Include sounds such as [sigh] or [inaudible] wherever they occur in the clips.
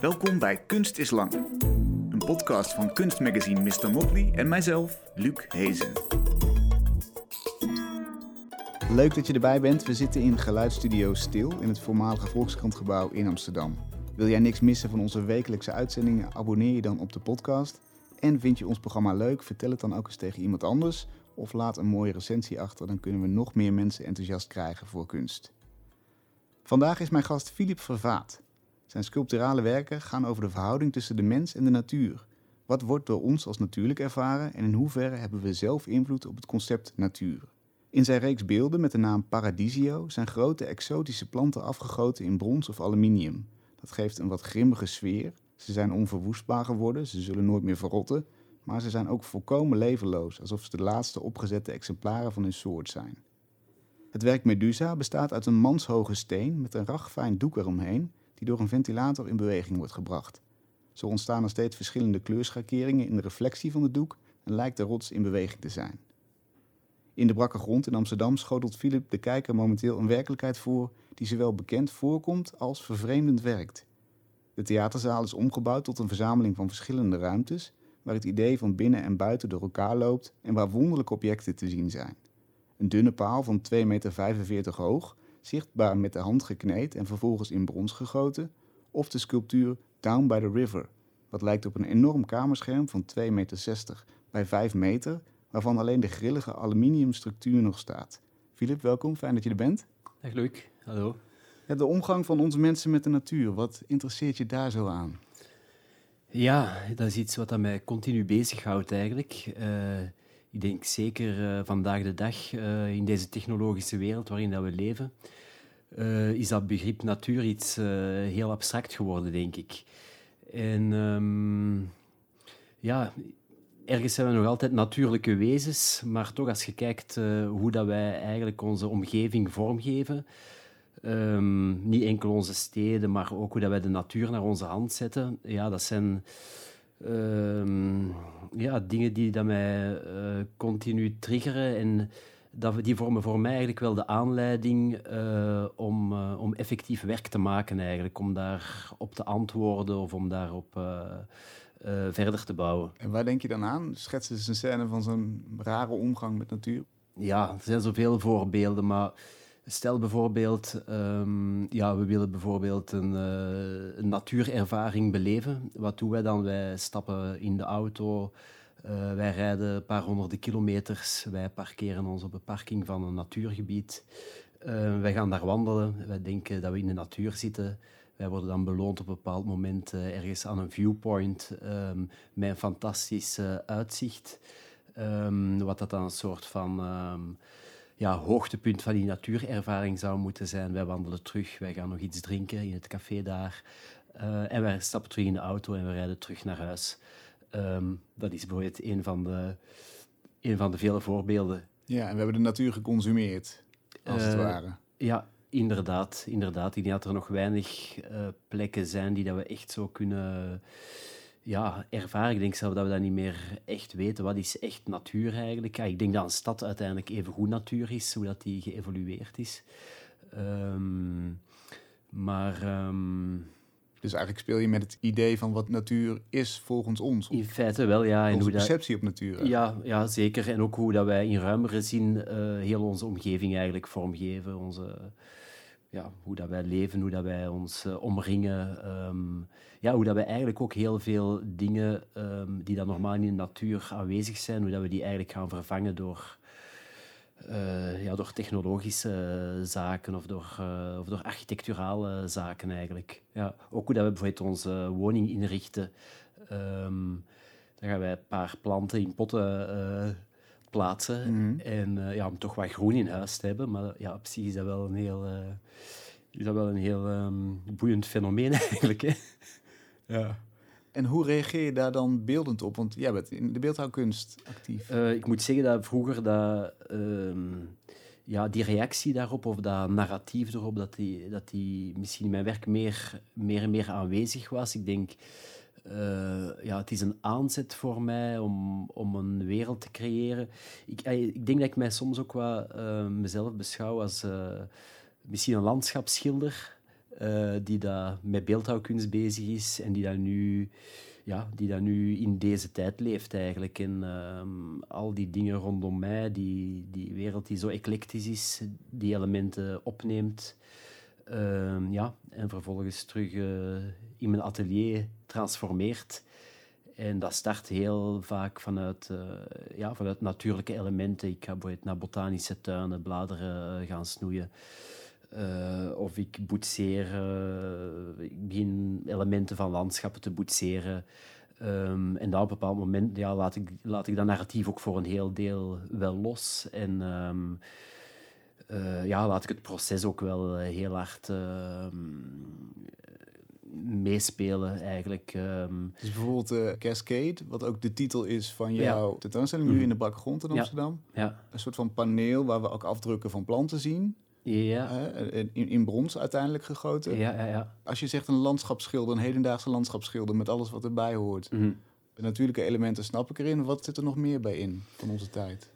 Welkom bij Kunst is Lang. Een podcast van kunstmagazine Mr. Motley en mijzelf, Luc Hezen. Leuk dat je erbij bent. We zitten in Geluidsstudio Stil in het voormalige Volkskrantgebouw in Amsterdam. Wil jij niks missen van onze wekelijkse uitzendingen? Abonneer je dan op de podcast. En vind je ons programma leuk? Vertel het dan ook eens tegen iemand anders. Of laat een mooie recensie achter, dan kunnen we nog meer mensen enthousiast krijgen voor kunst. Vandaag is mijn gast Philip Vervaat. Zijn sculpturale werken gaan over de verhouding tussen de mens en de natuur. Wat wordt door ons als natuurlijk ervaren en in hoeverre hebben we zelf invloed op het concept natuur? In zijn reeks beelden met de naam Paradisio zijn grote exotische planten afgegoten in brons of aluminium. Dat geeft een wat grimmige sfeer. Ze zijn onverwoestbaar geworden, ze zullen nooit meer verrotten, maar ze zijn ook volkomen levenloos, alsof ze de laatste opgezette exemplaren van hun soort zijn. Het werk Medusa bestaat uit een manshoge steen met een ragfijn doek eromheen, die door een ventilator in beweging wordt gebracht. Zo ontstaan er steeds verschillende kleurschakeringen in de reflectie van de doek en lijkt de rots in beweging te zijn. In de brakke grond in Amsterdam schotelt Philip de kijker momenteel een werkelijkheid voor die zowel bekend voorkomt als vervreemdend werkt. De theaterzaal is omgebouwd tot een verzameling van verschillende ruimtes, waar het idee van binnen en buiten door elkaar loopt en waar wonderlijke objecten te zien zijn. Een dunne paal van 2,45 meter hoog, zichtbaar met de hand gekneed en vervolgens in brons gegoten, of de sculptuur Down by the River, wat lijkt op een enorm kamerscherm van 2,60 meter bij 5 meter, waarvan alleen de grillige aluminiumstructuur nog staat. Filip, welkom, fijn dat je er bent. Echt leuk, hallo. Ja, de omgang van onze mensen met de natuur, wat interesseert je daar zo aan? Ja, dat is iets wat mij continu bezighoudt eigenlijk. Uh, ik denk zeker uh, vandaag de dag, uh, in deze technologische wereld waarin dat we leven, is dat begrip natuur iets heel abstract geworden, denk ik. En um, ja, ergens zijn we nog altijd natuurlijke wezens, maar toch als je kijkt hoe dat wij eigenlijk onze omgeving vormgeven, Um, niet enkel onze steden, maar ook hoe dat wij de natuur naar onze hand zetten. Ja, dat zijn um, ja, dingen die dat mij uh, continu triggeren. En dat, die vormen voor mij eigenlijk wel de aanleiding uh, om, uh, om effectief werk te maken, eigenlijk. Om daarop te antwoorden of om daarop verder te bouwen. En waar denk je dan aan? Schets eens een scène van zo'n rare omgang met natuur. Ja, er zijn zoveel voorbeelden, maar Stel bijvoorbeeld, um, ja, we willen bijvoorbeeld een, uh, een, natuurervaring beleven. Wat doen wij dan? Wij stappen in de auto, uh, wij rijden een paar honderden kilometers, wij parkeren ons op een parking van een natuurgebied. Uh, wij gaan daar wandelen, wij denken dat we in de natuur zitten. Wij worden dan beloond op een bepaald moment ergens aan een viewpoint um, met een fantastisch uitzicht. Um, wat dat dan een soort van ja, hoogtepunt van die natuurervaring zou moeten zijn. Wij wandelen terug, wij gaan nog iets drinken in het café daar. Uh, en wij stappen terug in de auto en we rijden terug naar huis. Um, dat is bijvoorbeeld een van, de, een van de vele voorbeelden. Ja, en we hebben de natuur geconsumeerd, als het uh, ware. Ja, inderdaad, inderdaad. Ik denk dat er nog weinig uh, plekken zijn die dat we echt zo kunnen ja, ervaren. Ik denk zelf dat we dat niet meer echt weten. Wat is echt natuur eigenlijk? Ja, ik denk dat een stad uiteindelijk even goed natuur is, hoe dat die geëvolueerd is. Um, maar... Um, dus eigenlijk speel je met het idee van wat natuur is volgens ons. In feite wel, ja. En hoe perceptie op natuur. Ja, ja, zeker. En ook hoe dat wij in ruimere zin uh, heel onze omgeving eigenlijk vormgeven. Onze, ja, hoe dat wij leven, hoe dat wij ons uh, omringen. Um, ja, hoe dat wij eigenlijk ook heel veel dingen um, die dan normaal in de natuur aanwezig zijn, hoe dat we die eigenlijk gaan vervangen door, uh, ja, door technologische zaken of door, uh, of door architecturale zaken eigenlijk. Ja, ook hoe dat we bijvoorbeeld onze woning inrichten. Um, dan gaan wij een paar planten in potten plaatsen. Mm En ja, om toch wat groen in huis te hebben. Maar ja, op zich is dat wel een heel, is dat wel een heel um, boeiend fenomeen [laughs] eigenlijk. Hè? ja. En hoe reageer je daar dan beeldend op? Want jij bent in de beeldhouwkunst actief. Uh, ik moet zeggen dat vroeger dat, ja, die reactie daarop, of dat narratief erop, dat die, dat die misschien in mijn werk meer, meer en meer aanwezig was. Ik denk uh, ja, het is een aanzet voor mij om, om een wereld te creëren. Ik, eh, ik denk dat ik mij soms ook wat uh, mezelf beschouw als uh, misschien een landschapsschilder. eh, die daar met beeldhouwkunst bezig is en die daar nu, ja, die daar nu in deze tijd leeft eigenlijk. En ehm, al die dingen rondom mij, die, die wereld die zo eclectisch is, die elementen opneemt. Ehm, ja, en vervolgens terug eh, in mijn atelier transformeert. En dat start heel vaak vanuit, uh, ja, vanuit natuurlijke elementen. Ik ga bijvoorbeeld naar botanische tuinen, bladeren gaan snoeien. Uh, of ik boetseer, uh, ik begin elementen van landschappen te boetseren. Um, en dan op een bepaald moment ja, laat, ik, laat ik dat narratief ook voor een heel deel wel los. En um, uh, ja, laat ik het proces ook wel heel hard ehm, meespelen eigenlijk. Dus bijvoorbeeld uh, Cascade, wat ook de titel is van jouw ja. tentoonstelling nu mm. in de Bakgrond in Amsterdam. Ja. ja. Een soort van paneel waar we ook afdrukken van planten zien. Ja. in, in brons uiteindelijk gegoten. Ja, ja, ja. Als je zegt een landschapsschilder, een hedendaagse landschapsschilder met alles wat erbij hoort. Mm -hmm. De natuurlijke elementen snap ik erin. Wat zit er nog meer bij in van onze tijd?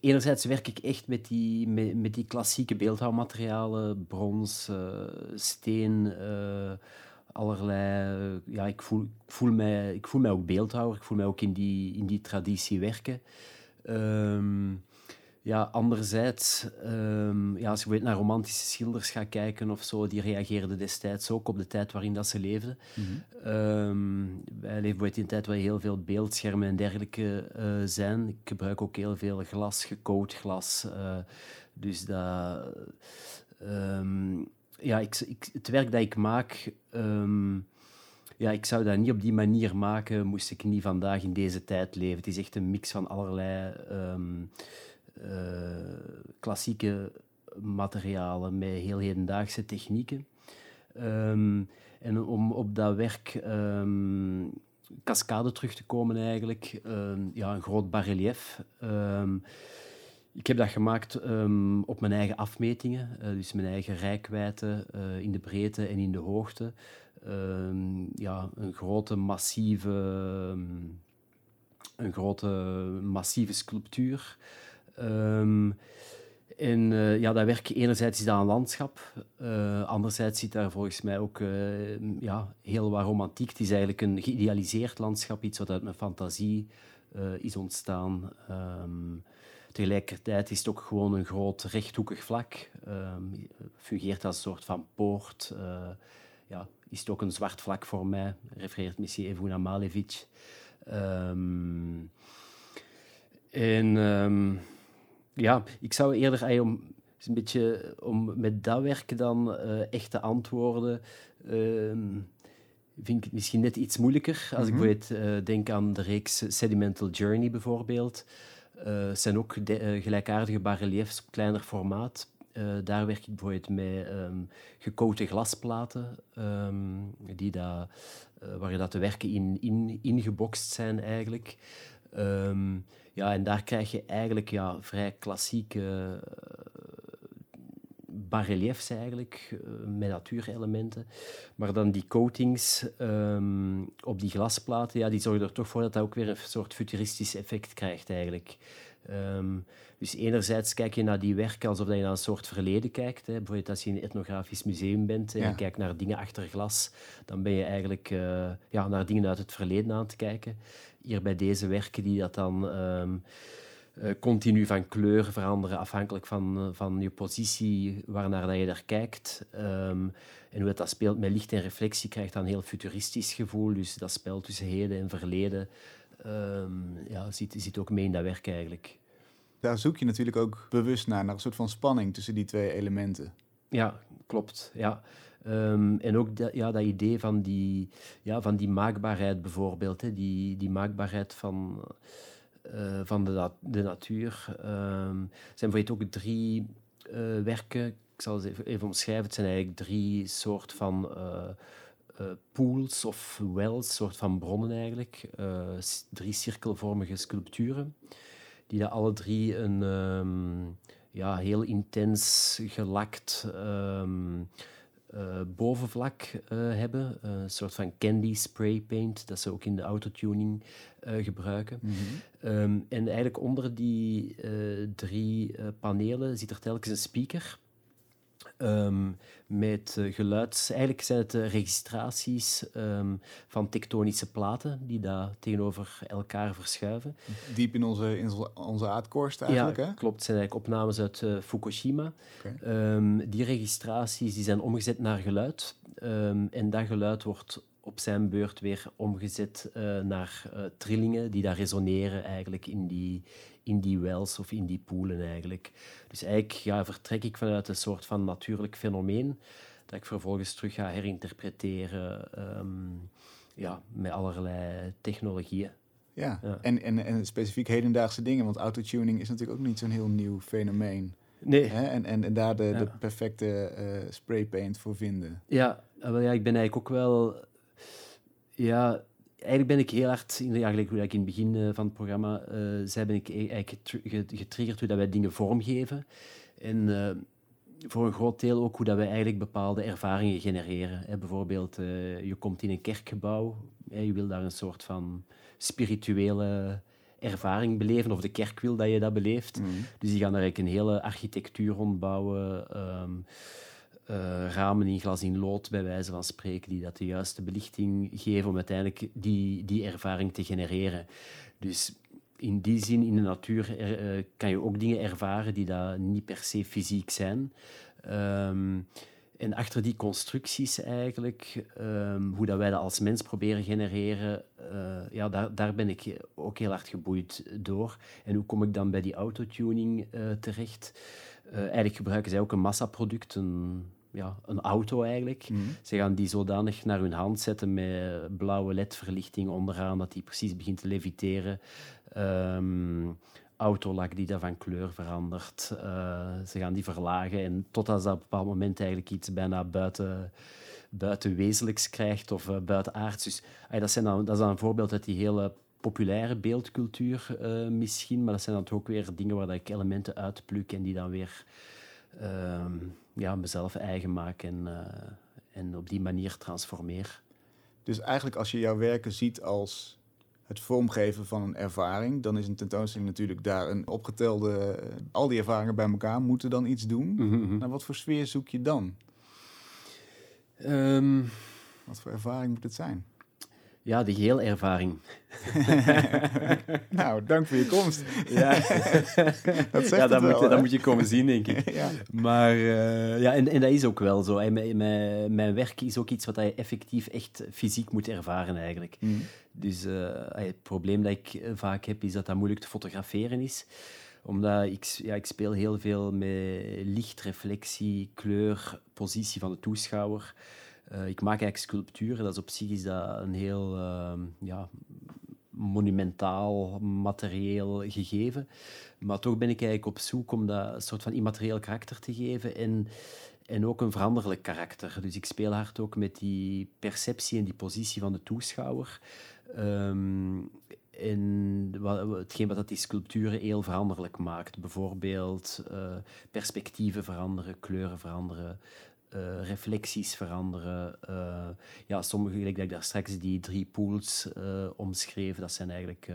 Enerzijds werk ik echt met die, met, met die klassieke beeldhouwmaterialen, brons, uh, steen, uh, allerlei. Uh, ja, ik voel, ik, voel mij, ik voel mij ook beeldhouwer, ik voel mij ook in die, in die traditie werken. Um, ja, anderzijds, um, ja, als je naar romantische schilders gaat kijken of zo, die reageerden destijds ook op de tijd waarin dat ze leefden. Mm -hmm. um, wij leven in een tijd waar heel veel beeldschermen en dergelijke uh, zijn. Ik gebruik ook heel veel glas, gecoat glas. Uh, dus dat... Um, ja, ik, ik, het werk dat ik maak... ja, ik zou dat niet op die manier maken, moest ik niet vandaag in deze tijd leven. Het is echt een mix van allerlei... Uh, klassieke materialen met heel hedendaagse technieken. Um, en om op dat werk um, cascade terug te komen eigenlijk, um, ja, een groot barrelief. ik heb dat gemaakt op mijn eigen afmetingen, uh, dus mijn eigen rijkwijde uh, in de breedte en in de hoogte. ja, een grote massieve, een grote massieve sculptuur. Um, en uh, ja, dat werk, enerzijds is dat een landschap, uh, anderzijds zit daar volgens mij ook uh, ja, heel wat romantiek. Het is eigenlijk een geïdealiseerd landschap, iets wat uit mijn fantasie is ontstaan. Um, tegelijkertijd is het ook gewoon een groot rechthoekig vlak. Um, fungeert als een soort van poort. ja, is het ook een zwart vlak voor mij, refereert misschien Evuna Malevic. Um, en ja, ik zou eerder om, een beetje, om met dat werk dan uh, echt te antwoorden, uh, vind ik het misschien net iets moeilijker. Als mm -hmm. ik bijvoorbeeld uh, denk aan de reeks Sedimental Journey bijvoorbeeld. Het zijn ook de, gelijkaardige barreliefs op kleiner formaat. daar werk ik bijvoorbeeld met um, glasplaten, um, die dat, waar dat de werken in, in, ingebokst zijn eigenlijk. Um, ja, en daar krijg je eigenlijk ja, vrij klassieke uh, barreliefs eigenlijk, uh, met natuurelementen. Maar dan die coatings um, op die glasplaten, ja, die zorgen er toch voor dat dat ook weer een soort futuristisch effect krijgt eigenlijk. Um, dus enerzijds kijk je naar die werken alsof je naar een soort verleden kijkt. Hè. Bijvoorbeeld als je in een etnografisch museum bent en ja. je kijkt naar dingen achter glas, dan ben je eigenlijk uh, ja, naar dingen uit het verleden aan het kijken hier bij deze werken die dat dan um, uh, continu van kleur veranderen afhankelijk van, uh, van je positie waarnaar dat je daar kijkt. Um, en hoe dat speelt met licht en reflectie krijgt dan een heel futuristisch gevoel. Dus dat spel tussen heden en verleden um, ja, zit, zit ook mee in dat werk eigenlijk. Daar zoek je natuurlijk ook bewust naar, naar een soort van spanning tussen die twee elementen. Ja, klopt. Ja. Um, en ook dat, ja, dat idee van die, ja, van die maakbaarheid bijvoorbeeld, hè, die, die maakbaarheid van, uh, van de, de natuur. Um, zijn bijvoorbeeld ook drie uh, werken, ik zal het even, omschrijven, het zijn eigenlijk drie soort van uh, pools of wells, soort van bronnen eigenlijk, drie cirkelvormige sculpturen, die dat alle drie een um, ja, heel intens gelakt uh, bovenvlak uh, hebben. Uh, een soort van candy spray paint, dat ze ook in de autotuning gebruiken. Mm -hmm. um, en eigenlijk onder die drie panelen zit er telkens een speaker. Ehm, met uh, geluids... Eigenlijk zijn het uh, registraties um, van tektonische platen die daar tegenover elkaar verschuiven. Diep in onze, in onze aardkorst eigenlijk, ja, hè? klopt. Het zijn eigenlijk opnames uit uh, Fukushima. Okay. Um, die registraties die zijn omgezet naar geluid. en dat geluid wordt op zijn beurt weer omgezet naar trillingen die daar resoneren eigenlijk in die, in die wells of in die poelen eigenlijk. Dus eigenlijk ja, vertrek ik vanuit een soort van natuurlijk fenomeen dat ik vervolgens terug ga herinterpreteren um, ja, met allerlei technologieën. Ja, ja. En, en, en specifiek hedendaagse dingen, want autotuning is natuurlijk ook niet zo'n heel nieuw fenomeen. Nee. Hè? En, en, en daar de, ja. de perfecte uh, spraypaint voor vinden. Ja, wel, ja, ik ben eigenlijk ook wel... Ja, eigenlijk ben ik heel hard, eigenlijk hoe ik in het begin uh, van het programma uh, zei, ben ik e-, eigenlijk getriggerd hoe dat wij dingen vormgeven. En uh, voor een groot deel ook hoe dat wij eigenlijk bepaalde ervaringen genereren. Bijvoorbeeld, je komt in een kerkgebouw, je wil daar een soort van spirituele ervaring beleven, of de kerk wil dat je dat beleeft. Mm. Dus die gaan daar eigenlijk een hele architectuur rondbouwen. Um, uh, ramen in glas in lood, bij wijze van spreken, die dat de juiste belichting geven om uiteindelijk die, die ervaring te genereren. Dus in die zin, in de natuur uh, kan je ook dingen ervaren die dat niet per se fysiek zijn. Um, en achter die constructies eigenlijk, um, hoe dat wij dat als mens proberen genereren, uh, ja, daar, daar ben ik ook heel hard geboeid door. En hoe kom ik dan bij die autotuning terecht? Uh, eigenlijk gebruiken zij ook een massaproduct, een, ja, een auto eigenlijk. Mm. Ze gaan die zodanig naar hun hand zetten met blauwe ledverlichting onderaan, dat die precies begint te leviteren. Um, autolak die dat van kleur verandert. Uh, ze gaan die verlagen en totdat ze op een bepaald moment eigenlijk iets bijna buiten, buiten wezenlijks krijgt of uh, buitenaards. Dus uh, dat, zijn dan, dat is dan een voorbeeld uit die hele populaire beeldcultuur uh, misschien, maar dat zijn dan ook weer dingen waar ik elementen uitpluk en die dan weer uh, ja, mezelf eigen maak en, uh, en op die manier transformeer. Dus eigenlijk als je jouw werken ziet als het vormgeven van een ervaring, dan is een tentoonstelling natuurlijk daar een opgetelde... Al die ervaringen bij elkaar moeten dan iets doen. Mm -hmm. Wat voor sfeer zoek je dan? Um, wat voor ervaring moet het zijn? Ja, de geheel ervaring. [laughs] nou, dank voor je komst. [laughs] ja, [laughs] dat, ja, dat, moet, dat moet je komen zien, denk ik. ja. Maar uh, ja, en, en dat is ook wel zo. Mijn, mijn, mijn werk is ook iets wat je effectief echt fysiek moet ervaren, eigenlijk. Mm. Dus uh, het probleem dat ik vaak heb, is dat dat moeilijk te fotograferen is omdat ik, ja, ik speel heel veel met licht, reflectie, kleur, positie van de toeschouwer. Uh, ik maak eigenlijk sculpturen. Dat is op zich is dat een heel uh, ja, monumentaal, materieel gegeven. Maar toch ben ik eigenlijk op zoek om dat een soort van immaterieel karakter te geven en, en ook een veranderlijk karakter. Dus ik speel hard ook met die perceptie en die positie van de toeschouwer. Um, en hetgeen wat dat die sculpturen heel veranderlijk maakt. Bijvoorbeeld uh, perspectieven veranderen, kleuren veranderen, uh, reflecties veranderen. Uh, ja, sommige, gelijk dat ik daar straks die drie pools uh, omschreef, dat zijn eigenlijk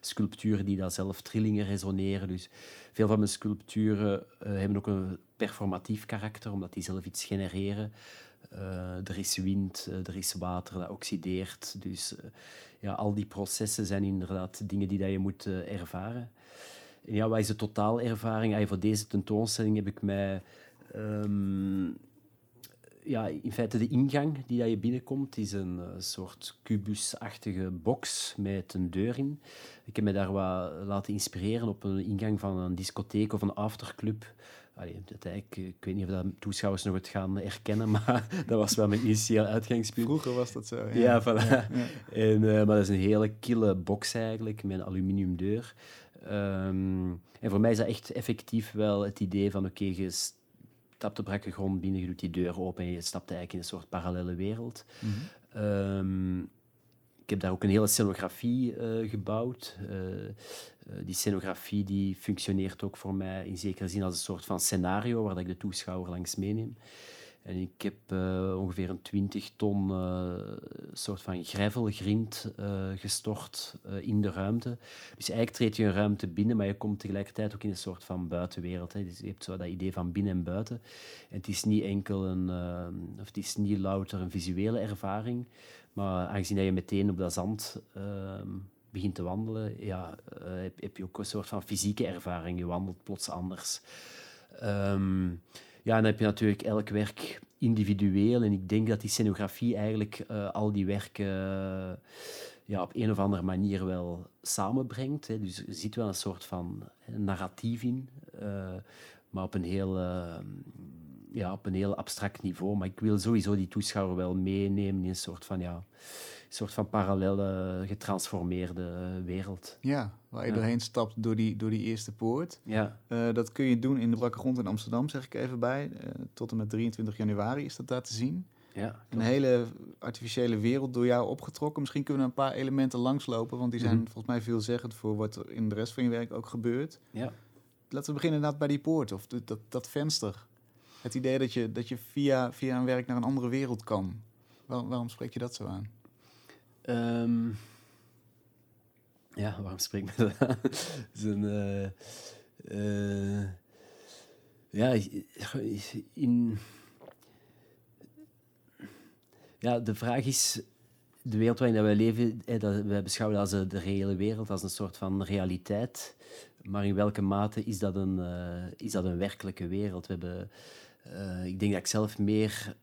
sculpturen die daar zelf trillingen resoneren. Dus veel van mijn sculpturen hebben ook een performatief karakter, omdat die zelf iets genereren. er is wind, er is water dat oxideert. Dus ja, al die processen zijn inderdaad dingen die dat je moet ervaren. En ja, wat is de totaalervaring? Ah, voor deze tentoonstelling heb ik mij... Um, ja, in feite de ingang die dat je binnenkomt is een uh, soort kubusachtige box met een deur in. Ik heb me daar wat laten inspireren op een ingang van een discotheek of een afterclub. Allee, ik, ik weet niet of dat toeschouwers nog het gaan herkennen, [laughs] maar dat was wel mijn initieel uitgangspunt. Vroeger was dat zo. Ja, ja, voilà. ja, ja. En, uh, maar dat is een hele kille box eigenlijk, met een aluminium deur. Um, en voor mij is dat echt effectief wel het idee van, oké, okay, stapt de brakke grond binnen, je doet die deur open en je stapt eigenlijk in een soort parallele wereld. Mm -hmm. um, ik heb daar ook een hele scenografie uh, gebouwd. Uh, uh, die scenografie die functioneert ook voor mij in zekere zin als een soort van scenario waar ik de toeschouwer langs meeneem. En ik heb uh, ongeveer een 20 ton uh, soort van gravel, grind uh, gestort in de ruimte. Dus eigenlijk treed je een ruimte binnen, maar je komt tegelijkertijd ook in een soort van buitenwereld. Hè. Dus je hebt zo dat idee van binnen en buiten. En het is niet enkel een, of het is niet louter een visuele ervaring, maar aangezien dat je meteen op dat zand ehm, begint te wandelen, ja, heb, heb, je ook een soort van fysieke ervaring. Je wandelt plots anders. Um, ja, dan heb je natuurlijk elk werk individueel. En ik denk dat die scenografie eigenlijk uh, al die werken uh, ja, op een of andere manier wel samenbrengt. Hè. Dus er zit wel een soort van narratief in, maar op een heel ja, op een heel abstract niveau. Maar ik wil sowieso die toeschouwer wel meenemen in een soort van, ja, soort van parallele, getransformeerde wereld. Ja, waar je ja. doorheen stapt door die, door die eerste poort. Ja. Uh, dat kun je doen in de Brakke Grond in Amsterdam, zeg ik even bij. Uh, tot en met 23 januari is dat daar te zien. Ja, een hele artificiële wereld door jou opgetrokken. Misschien kunnen we een paar elementen langslopen, want die zijn mm -hmm. volgens mij veelzeggend voor wat er in de rest van je werk ook gebeurt. Ja. Laten we beginnen inderdaad bij die poort of dat, dat venster. Het idee dat je, dat je via, via een werk naar een andere wereld kan. Waar, waarom spreek je dat zo aan? Um, ja, waarom spreek ik dat aan? [laughs] ja, in... Ja, de vraag is... De wereld waarin wij leven, eh, dat wij beschouwen als de reële wereld, als een soort van realiteit. Maar in welke mate is dat een, uh, is dat een werkelijke wereld? We hebben uh, ik denk dat ik zelf meer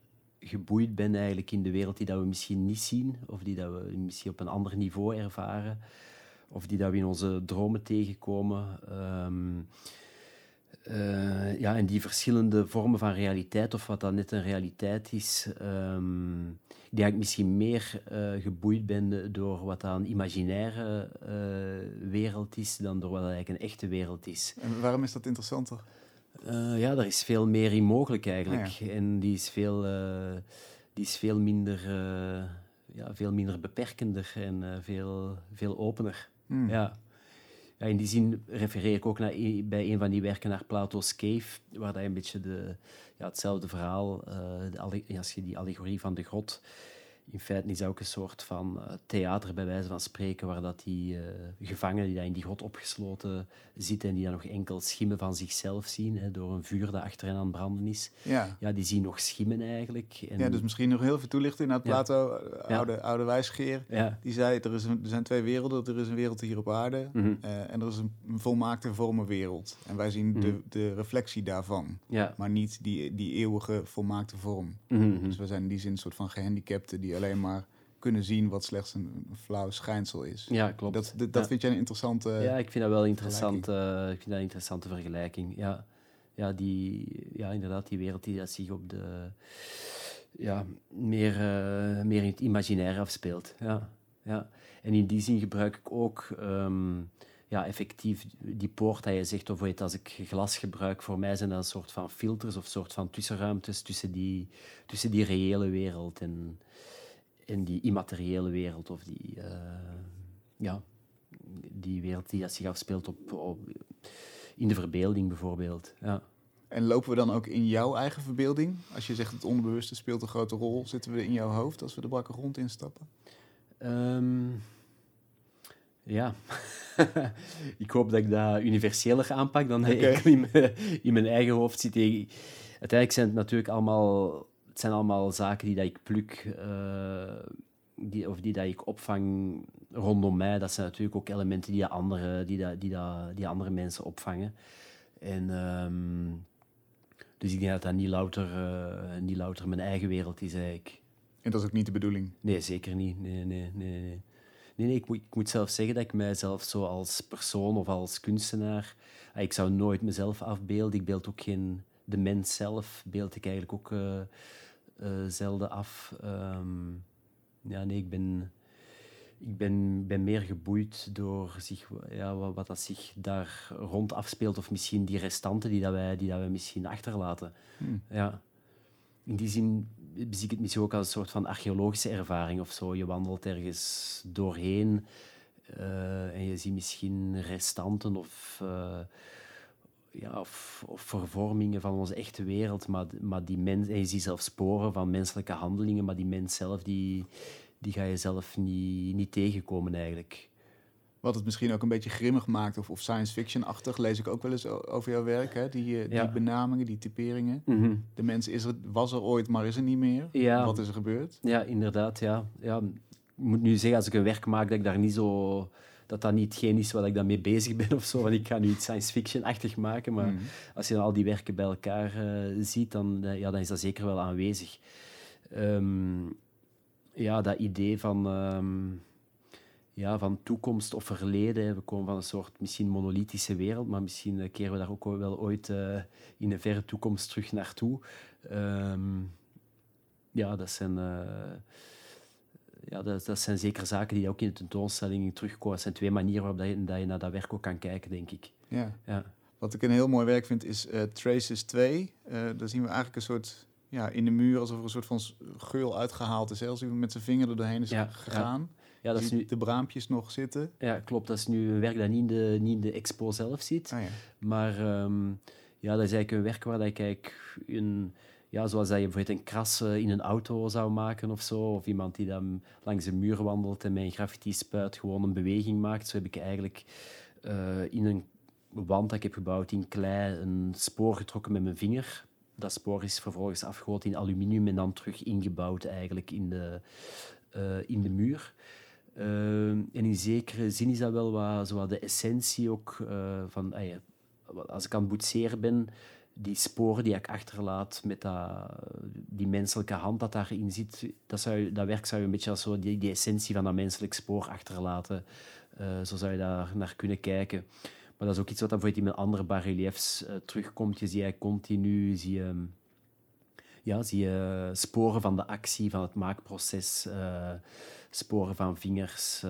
geboeid ben eigenlijk in de wereld die dat we misschien niet zien, of die dat we misschien op een ander niveau ervaren, of die dat we in onze dromen tegenkomen. Um, uh, ja, en die verschillende vormen van realiteit, of wat dan net een realiteit is, um, dat ik misschien meer uh, geboeid ben door wat dan een imaginaire uh, wereld is, dan door wat eigenlijk een echte wereld is. En waarom is dat interessanter? Uh, ja, daar is veel meer in mogelijk eigenlijk. Ah, ja. En die is veel, uh, die is veel, minder, uh, ja, veel minder beperkender en veel, veel opener. Mm. Ja. ja. in die zin refereer ik ook naar, bij een van die werken naar Plato's Cave, waar dat een beetje de, ja, hetzelfde verhaal, de, als je die allegorie van de grot in feite is dat ook een soort van uh, theater, bij wijze van spreken, waar dat die uh, gevangenen die daar in die grot opgesloten zitten en die dan nog enkel schimmen van zichzelf zien, hè, door een vuur dat achter hen aan het branden is, ja. ja, die zien nog schimmen eigenlijk. En... Ja, dus misschien nog heel veel toelichting naar Plato, ja. oude, ja. oude wijsgeer. Ja. Die zei, er, is een, er zijn twee werelden. Er is een wereld hier op aarde mm -hmm. uh, en er is een volmaakte vormenwereld. En wij zien mm -hmm. de, de reflectie daarvan, ja. maar niet die, die eeuwige volmaakte vorm. Mm -hmm. Dus we zijn in die zin een soort van gehandicapten die alleen maar kunnen zien wat slechts een flauw schijnsel is. Ja, klopt. Dat, dat, dat ja. vind jij een interessante. Ja, ik vind dat wel interessant. Uh, ik vind dat een interessante vergelijking. Ja, ja, die, ja inderdaad, die wereld die dat zich op de. Ja, meer, uh, meer in het imaginaire afspeelt. Ja, ja. En in die zin gebruik ik ook. Um, ja, effectief die poort dat je zegt, of weet, als ik glas gebruik, voor mij zijn dat een soort van filters of soort van tussenruimtes tussen die, tussen die reële wereld en, en die immateriële wereld of die, uh, ja, die wereld die zich afspeelt op, op, in de verbeelding bijvoorbeeld. Ja. En lopen we dan ook in jouw eigen verbeelding? Als je zegt het onbewuste speelt een grote rol, zitten we in jouw hoofd als we de brakke grond instappen? Um, ja, [laughs] ik hoop dat ik dat universeler aanpak dan okay. [laughs] ik in mijn, in mijn eigen hoofd zit. Uiteindelijk zijn het natuurlijk allemaal het zijn allemaal zaken die dat ik pluk uh, die, of die dat ik opvang rondom mij. Dat zijn natuurlijk ook elementen die andere, die dat, die dat, die andere mensen opvangen. En, um, dus ik denk dat dat niet louter, uh, niet louter mijn eigen wereld is eigenlijk. En dat is ook niet de bedoeling? Nee, zeker niet. Nee, nee, nee, nee. Nee, nee ik, moet, ik moet zelf zeggen dat ik mijzelf zo als persoon of als kunstenaar... Ik zou nooit mezelf afbeelden. Ik beeld ook geen... De mens zelf beeld ik eigenlijk ook... Uh, uh, zelden af. Um, ja, nee, ik ben, ik ben, ben meer geboeid door zich, ja, wat, wat dat zich daar rond afspeelt, of misschien die restanten die, dat wij, die dat wij misschien achterlaten. Hmm. Ja. In die zin zie ik het misschien ook als een soort van archeologische ervaring of zo. Je wandelt ergens doorheen uh, en je ziet misschien restanten of... Uh, ja, of, of vervormingen van onze echte wereld, maar, maar die mens, en je ziet zelf sporen van menselijke handelingen, maar die mens zelf, die, die ga je zelf niet, niet tegenkomen eigenlijk. Wat het misschien ook een beetje grimmig maakt of, of science fiction-achtig, lees ik ook wel eens over jouw werk. Hè? Die, uh, die benamingen, die typeringen. Mhm. De mens is er, was er ooit, maar is er niet meer. Ja. Wat is er gebeurd? Ja, inderdaad. Ja. Ja, ik moet nu zeggen, als ik een werk maak, dat ik daar niet zo... Dat dat niet hetgeen is waar ik dan mee bezig ben of zo. Want ik ga nu iets science fiction-achtig maken. Maar Mhm. als je dan al die werken bij elkaar eh, ziet, dan, eh, ja, dan is dat zeker wel aanwezig. Ehm, ja, dat idee van, ehm, ja, van toekomst of verleden. We komen van een soort misschien monolithische wereld, maar misschien eh, keren we daar ook wel ooit in een verre toekomst terug naartoe. Ehm, ja, dat zijn, ja, dat, dat zijn zeker zaken die ook in de tentoonstelling terugkomen. Dat zijn twee manieren waarop dat je, dat je naar dat werk ook kan kijken, denk ik. Ja. Ja. Wat ik een heel mooi werk vind is eh, Traces 2. Eh, daar zien we eigenlijk een soort, ja, in de muur alsof er een soort van geul uitgehaald is. hè. Als iemand met zijn vinger er doorheen is Ja, gegaan. Ja, dat is nu, de braampjes nog zitten. ja, klopt. Dat is nu een werk dat niet in de, niet in de expo zelf zit. Ah, ja. Maar ehm, ja, dat is eigenlijk een werk waar dat ik eigenlijk een, ja, zoals dat je bijvoorbeeld een kras in een auto zou maken of zo, of iemand die dan langs een muur wandelt en met een graffiti spuit gewoon een beweging maakt. Zo heb ik eigenlijk eh, in een wand dat ik heb gebouwd in klei een spoor getrokken met mijn vinger. Dat spoor is vervolgens afgegoten in aluminium en dan terug ingebouwd eigenlijk in de, eh, in de muur. Eh, en in zekere zin is dat wel wat, zo de essentie ook eh, van... als ik aan het boetseren ben, die sporen die ik achterlaat met dat, die menselijke hand dat daarin zit, dat, zou, dat werk zou je een beetje als zo die, die essentie van dat menselijk spoor achterlaten. Eh, zo zou je daar naar kunnen kijken. Maar dat is ook iets wat dan bijvoorbeeld in andere bas-reliefs eh, terugkomt. Je ziet continu zie je, ja, zie je sporen van de actie, van het maakproces, eh, sporen van vingers.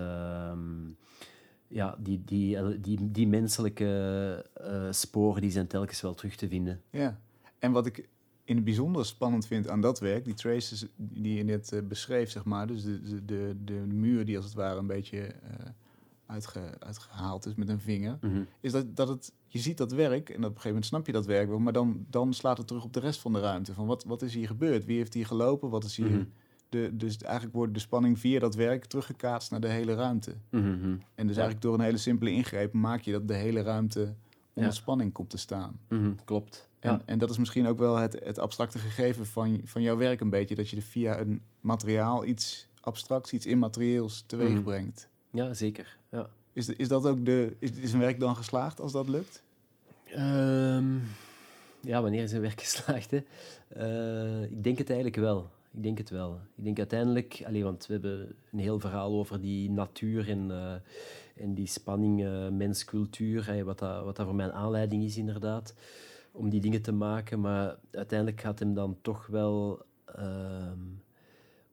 Ja, die, die, die, die menselijke eh, sporen die zijn telkens wel terug te vinden. Ja, en wat ik in het bijzonder spannend vind aan dat werk, die traces die je net eh, beschreef, zeg maar, dus de, de, de, de muur die als het ware een beetje eh, uitge, uitgehaald is met een vinger, Mhm. is dat, dat het, je ziet dat werk en op een gegeven moment snap je dat werk wel, maar dan, dan slaat het terug op de rest van de ruimte. Van wat, wat is hier gebeurd? Wie heeft hier gelopen? Wat is hier... Mhm. De, dus eigenlijk wordt de spanning via dat werk teruggekaatst naar de hele ruimte. Mhm. En dus eigenlijk door een hele simpele ingreep maak je dat de hele ruimte onder spanning komt te staan. Mhm, Klopt. En, Ja. en dat is misschien ook wel het, het abstracte gegeven van, van jouw werk een beetje. Dat je er via een materiaal iets abstracts, iets immaterieels teweeg Mhm. brengt. ja, zeker. Ja. Is, is dat ook de. Is, is een werk dan geslaagd als dat lukt? Ehm, ja, wanneer is een werk [laughs] geslaagd? Hè? Eh, ik denk het eigenlijk wel. Ik denk het wel. Ik denk uiteindelijk, allee, want we hebben een heel verhaal over die natuur en, eh, en die spanning eh, mens-cultuur, wat, dat, wat dat voor mijn aanleiding is inderdaad, om die dingen te maken. Maar uiteindelijk gaat hem dan toch wel ehm,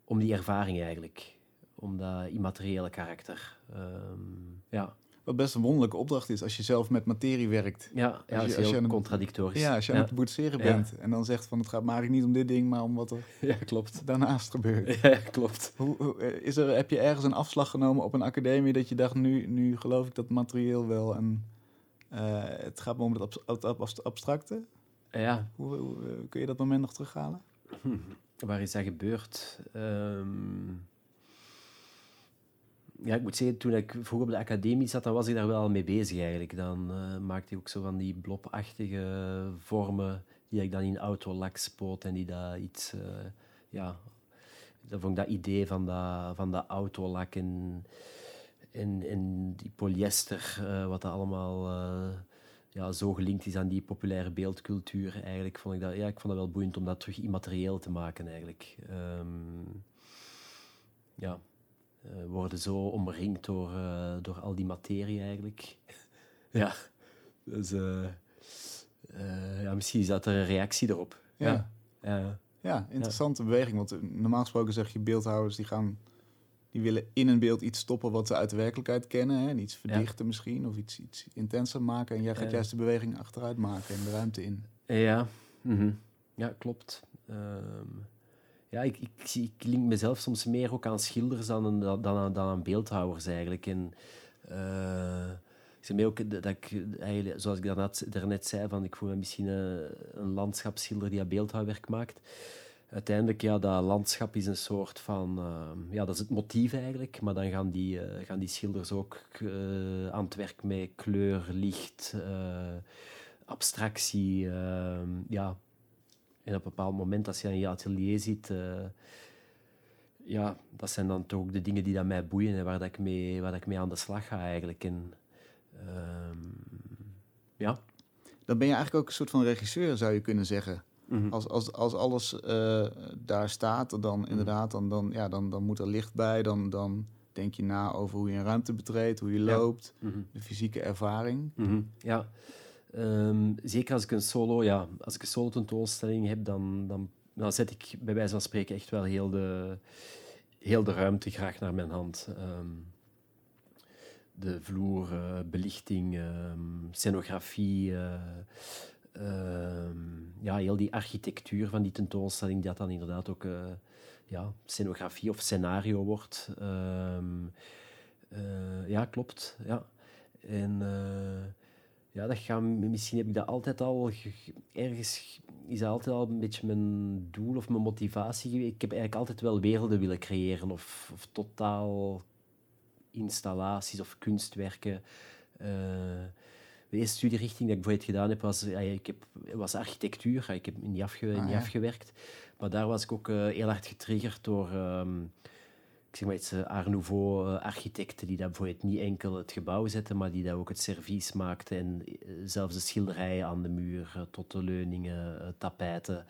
om die ervaring eigenlijk, om dat immateriële karakter. Ehm, ja. Wat best een wonderlijke opdracht is als je zelf met materie werkt. Ja, ja, Als je- is als je heel aan contradictorisch. Ja, als je aan het boetseren Ja. bent en dan zegt van het gaat maar eigenlijk niet om dit ding, maar om wat er [laughs] ja, klopt. daarnaast gebeurt. [laughs] Ja, klopt. Hoe, hoe, eh, is er, heb je ergens een afslag genomen op een academie dat je dacht, nu, nu geloof ik dat materieel wel en eh, het gaat me om het abs- het ab- abstracte? Ja, Hoe, hoe, eh, kun je dat moment nog terughalen? waar is dat gebeurd? Ehm, ja, ik moet zeggen, toen ik vroeger op de academie zat, dan was ik daar wel mee bezig eigenlijk. Dan eh, maakte ik ook zo van die blobachtige vormen die ik dan in autolak spoot en die dat iets... eh, ja, dan vond ik dat idee van dat, van dat autolak en, en, die polyester, eh, wat dat allemaal... ja, zo gelinkt is aan die populaire beeldcultuur. Eigenlijk vond ik dat, ja, ik vond dat wel boeiend om dat terug immaterieel te maken eigenlijk. Ehm, ja, eh, worden zo omringd door, eh, door al die materie eigenlijk. ja, [laughs] dus eh, ja, misschien is dat er een reactie erop. Ja. Ja, ja. Ja, interessante beweging. Want normaal gesproken zeg je beeldhouwers die gaan, die willen in een beeld iets stoppen wat ze uit de werkelijkheid kennen. Hè? En iets verdichten misschien of iets, iets intenser maken. En jij gaat juist de beweging achteruit maken en de ruimte in. Ja, mhm. ja klopt. Ehm, ja, ik, ik, ik link mezelf soms meer ook aan schilders dan, dan, aan, dan aan beeldhouwers eigenlijk. En, eh, zeg mij ook dat ik, zoals ik daarnet, zei, van, ik voel me misschien een, landschapsschilder die beeldhouwwerk maakt. Uiteindelijk, ja, dat landschap is een soort van... Uh, ja, dat is het motief eigenlijk. Maar dan gaan die, uh, gaan die schilders ook aan het werk met kleur, licht, abstractie. Ja. En op een bepaald moment, als je in je atelier zit ja, dat zijn dan toch ook de dingen die dat mij boeien en waar, dat ik, mee, waar dat ik mee aan de slag ga eigenlijk. En, uh, ja. Dan ben je eigenlijk ook een soort van regisseur, zou je kunnen zeggen. Mhm. Als, als, als alles uh, daar staat, dan Mhm. inderdaad, dan, dan, ja, dan, dan moet er licht bij. Dan, dan denk je na over hoe je een ruimte betreedt, hoe je Ja. loopt, Mhm. de fysieke ervaring. Ja. Ehm, zeker als ik een solo, ja, als ik een solo tentoonstelling heb, dan, dan, dan zet ik bij wijze van spreken echt wel heel de, heel de ruimte graag naar mijn hand. Ehm, de vloer, eh, belichting, ehm, scenografie, eh, ja, heel die architectuur van die tentoonstelling, dat dan inderdaad ook eh, ja, scenografie of scenario wordt. Ja, klopt. Ja. En ja, dat gaat, misschien heb ik dat altijd al ge- ge- ergens is dat altijd al een beetje mijn doel of mijn motivatie geweest. Ik heb eigenlijk altijd wel werelden willen creëren of, of totaal installaties of kunstwerken. Eh, de eerste studierichting die ik bijvoorbeeld gedaan heb, was, ja, ik heb, was architectuur. Ik heb niet, afge, Ah, niet afgewerkt. Maar daar was ik ook eh, heel hard getriggerd door ehm, zeg maar iets, eh, Art Nouveau eh, architecten die dat bijvoorbeeld niet enkel het gebouw zetten, maar die dat ook het servies maakten en eh, zelfs de schilderijen aan de muur, tot de leuningen, tapijten.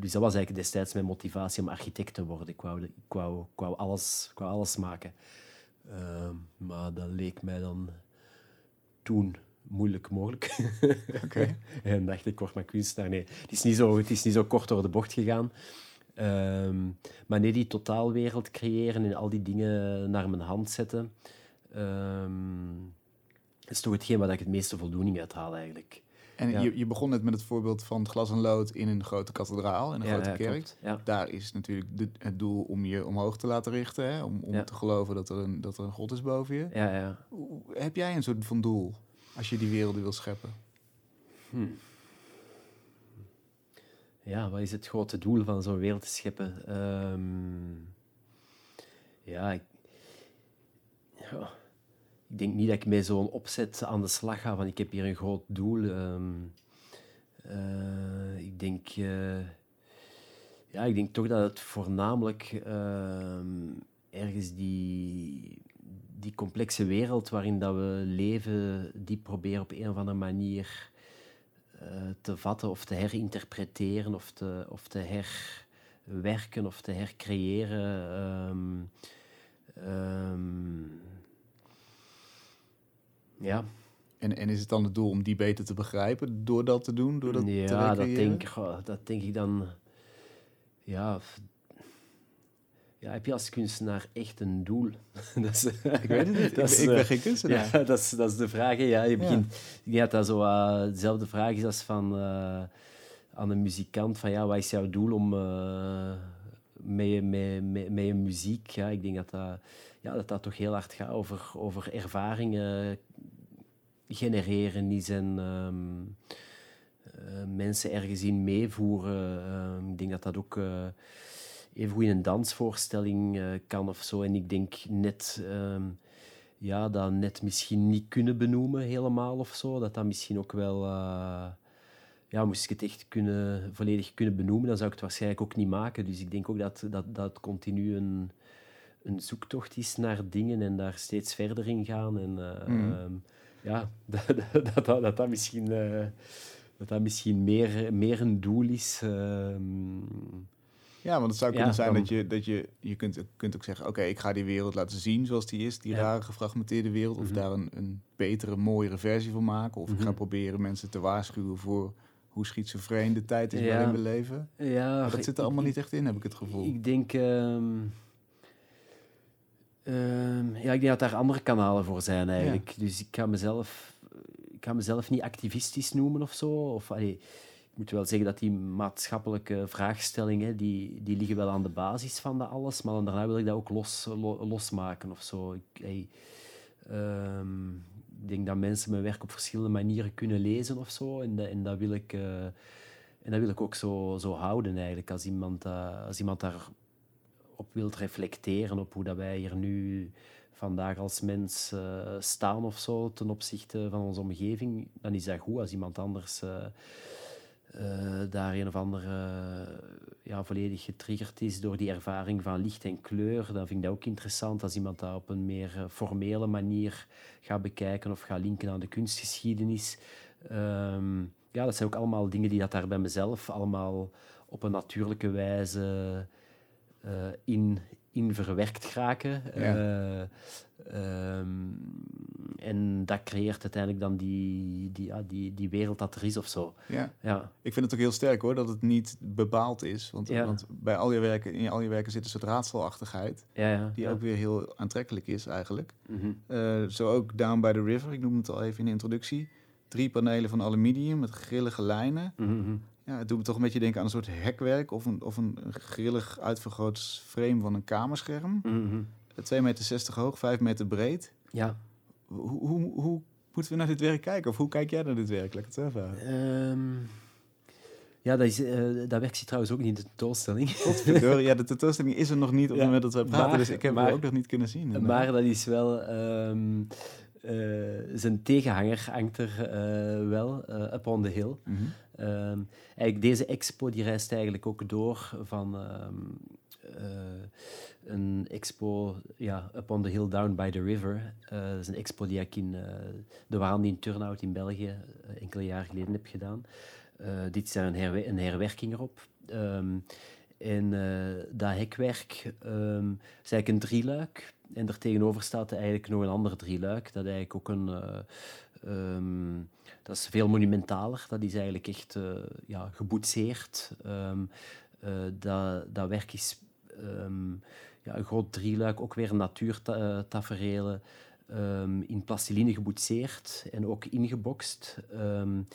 Dus dat was eigenlijk destijds mijn motivatie om architect te worden. Ik wou, ik wou, ik wou, alles, ik wou alles maken. Ehm, maar dat leek mij dan toen moeilijk mogelijk. Oké. [laughs] en dacht ik, word maar kunstenaar. Nee, het is niet zo, het is niet zo kort door de bocht gegaan. Ehm, maar nee, die totaalwereld creëren en al die dingen naar mijn hand zetten, ehm, is toch hetgeen waar ik het meeste voldoening uit haal eigenlijk. En Ja. je, je begon net met het voorbeeld van het glas en lood in een grote kathedraal, in een grote kerk. Daar is natuurlijk de- het doel om je omhoog te laten richten, hè? om, om te geloven dat er, een, dat er een God is boven je. Ja, ja. Hoe- Heb jij een soort van doel als je die werelden wil scheppen? Ja, wat is het grote doel van zo'n wereld te scheppen? Ehm, ja, ik, ja, ik denk niet dat ik met zo'n opzet aan de slag ga van ik heb hier een groot doel. Ehm, eh, ik denk... eh, ja, ik denk toch dat het voornamelijk ehm, ergens die, die complexe wereld waarin dat we leven, die proberen op een of andere manier te vatten of te herinterpreteren of te, of te herwerken of te hercreëren. Ehm, ehm, ja, En, en is het dan het doel om die beter te begrijpen door dat te doen, door dat te ja dat, denk, goh, dat denk ik dan. Ja, ja, heb je als kunstenaar echt een doel? [laughs] dat is, Ik weet het niet, ik, Dat is, ik ben eh, geen kunstenaar. Ja, [laughs] dat is, dat is de vraag. hè. Ja, je begint, Ik denk dat dat zo eh, dezelfde vraag is als van, eh, aan een muzikant. Van, ja, wat is jouw doel om, eh, met, met, met, met je muziek? Ja, ik denk dat dat, ja, dat dat toch heel hard gaat over, over ervaringen genereren is en ehm, eh, mensen ergens in meevoeren. Ehm, ik denk dat dat ook even goed in een dansvoorstelling eh, kan of zo. En ik denk net, ehm, ja, dat net misschien niet kunnen benoemen helemaal of zo. Dat dat misschien ook wel, eh, ja, moest ik het echt kunnen, volledig kunnen benoemen, dan zou ik het waarschijnlijk ook niet maken. Dus ik denk ook dat dat, dat continu een, een zoektocht is naar dingen en daar steeds verder in gaan. En eh, Mhm. ehm, ja, [laughs] dat dat, dat, dat, dat misschien, dat dat misschien meer, meer een doel is. ehm, Ja, want het zou Ja, kunnen zijn dan- dat je, dat je, je kunt, kunt ook zeggen, oké, ik ga die wereld laten zien zoals die is, die Ja. rare gefragmenteerde wereld, of Mhm. daar een, een betere, mooiere versie van maken, of ik ga Mhm. proberen mensen te waarschuwen voor hoe schizofreen de tijd is Ja. waarin we leven. ja, Maar dat zit er allemaal ik- niet echt in, heb ik het gevoel. Ik denk... ehm, ehm, ja, ik denk dat daar andere kanalen voor zijn eigenlijk. Dus ik ga mezelf, ik ga mezelf niet activistisch noemen of zo. Of, allee, moet wel zeggen dat die maatschappelijke vraagstellingen, die, die liggen wel aan de basis van dat alles. Maar dan daarna wil ik dat ook los, lo- losmaken of zo. Ehm, ik denk dat mensen mijn werk op verschillende manieren kunnen lezen of zo. En, dat, en dat wil ik, eh, en dat wil ik ook zo, zo houden eigenlijk. Als iemand, uh, als iemand daarop wilt reflecteren, op hoe dat wij hier nu vandaag als mens uh, staan of zo ten opzichte van onze omgeving, dan is dat goed als iemand anders daar een of andere ja, volledig getriggerd is door die ervaring van licht en kleur. Dan vind ik dat ook interessant als iemand dat op een meer eh, formele manier gaat bekijken of gaat linken aan de kunstgeschiedenis. Um, ja, dat zijn ook allemaal dingen die dat daar bij mezelf allemaal op een natuurlijke wijze uh, in, in verwerkt geraken. Ja. Um, en dat creëert uiteindelijk dan die, die, ja, die, die wereld dat er is of zo. Ja. ja. Ik vind het ook heel sterk hoor, dat het niet bepaald is. Want, want bij al je werken, in al je werken zit een soort raadselachtigheid. Ja, ja, die ook weer heel aantrekkelijk is eigenlijk. Mm -hmm. zo ook Down by the River, ik noemde het al even in de introductie. Drie panelen van aluminium met grillige lijnen. Mm -hmm. Ja, het doet me toch een beetje denken aan een soort hekwerk of een, of een grillig uitvergroot frame van een kamerscherm. Mm -hmm. 2,60 meter hoog, 5 meter breed. Ja. Hoe, hoe, hoe, moeten we naar dit werk kijken? Of hoe kijk jij naar dit werk? Laat het um, ja, dat, is, uh, dat werk zit trouwens ook niet in de tentoonstelling. [laughs] ja, de tentoonstelling is er nog niet op het moment dat we praten, dus ik heb maar, ook nog niet kunnen zien. Maar dat is wel... Um, uh, zijn tegenhanger hangt er uh, wel, uh, Up on the Hill. Mm -hmm. um, eigenlijk deze expo die reist eigenlijk ook door van een expo, ja, Up on the Hill Down by the River. Uh, dat is een expo die ik in uh, de Waan in Turnhout in België uh, enkele jaren geleden heb gedaan. dit is een, een herwerking erop. Um, en dat hekwerk um, is eigenlijk een drieluik. En er tegenover staat eigenlijk nog een ander drieluik. Dat eigenlijk ook een... Um, dat is veel monumentaler. Dat is eigenlijk echt ja, geboetseerd. dat, dat werk is um, ja, een groot drieluik, ook weer natuurtaferelen, um, in plastiline geboetseerd en ook ingebokst. Um,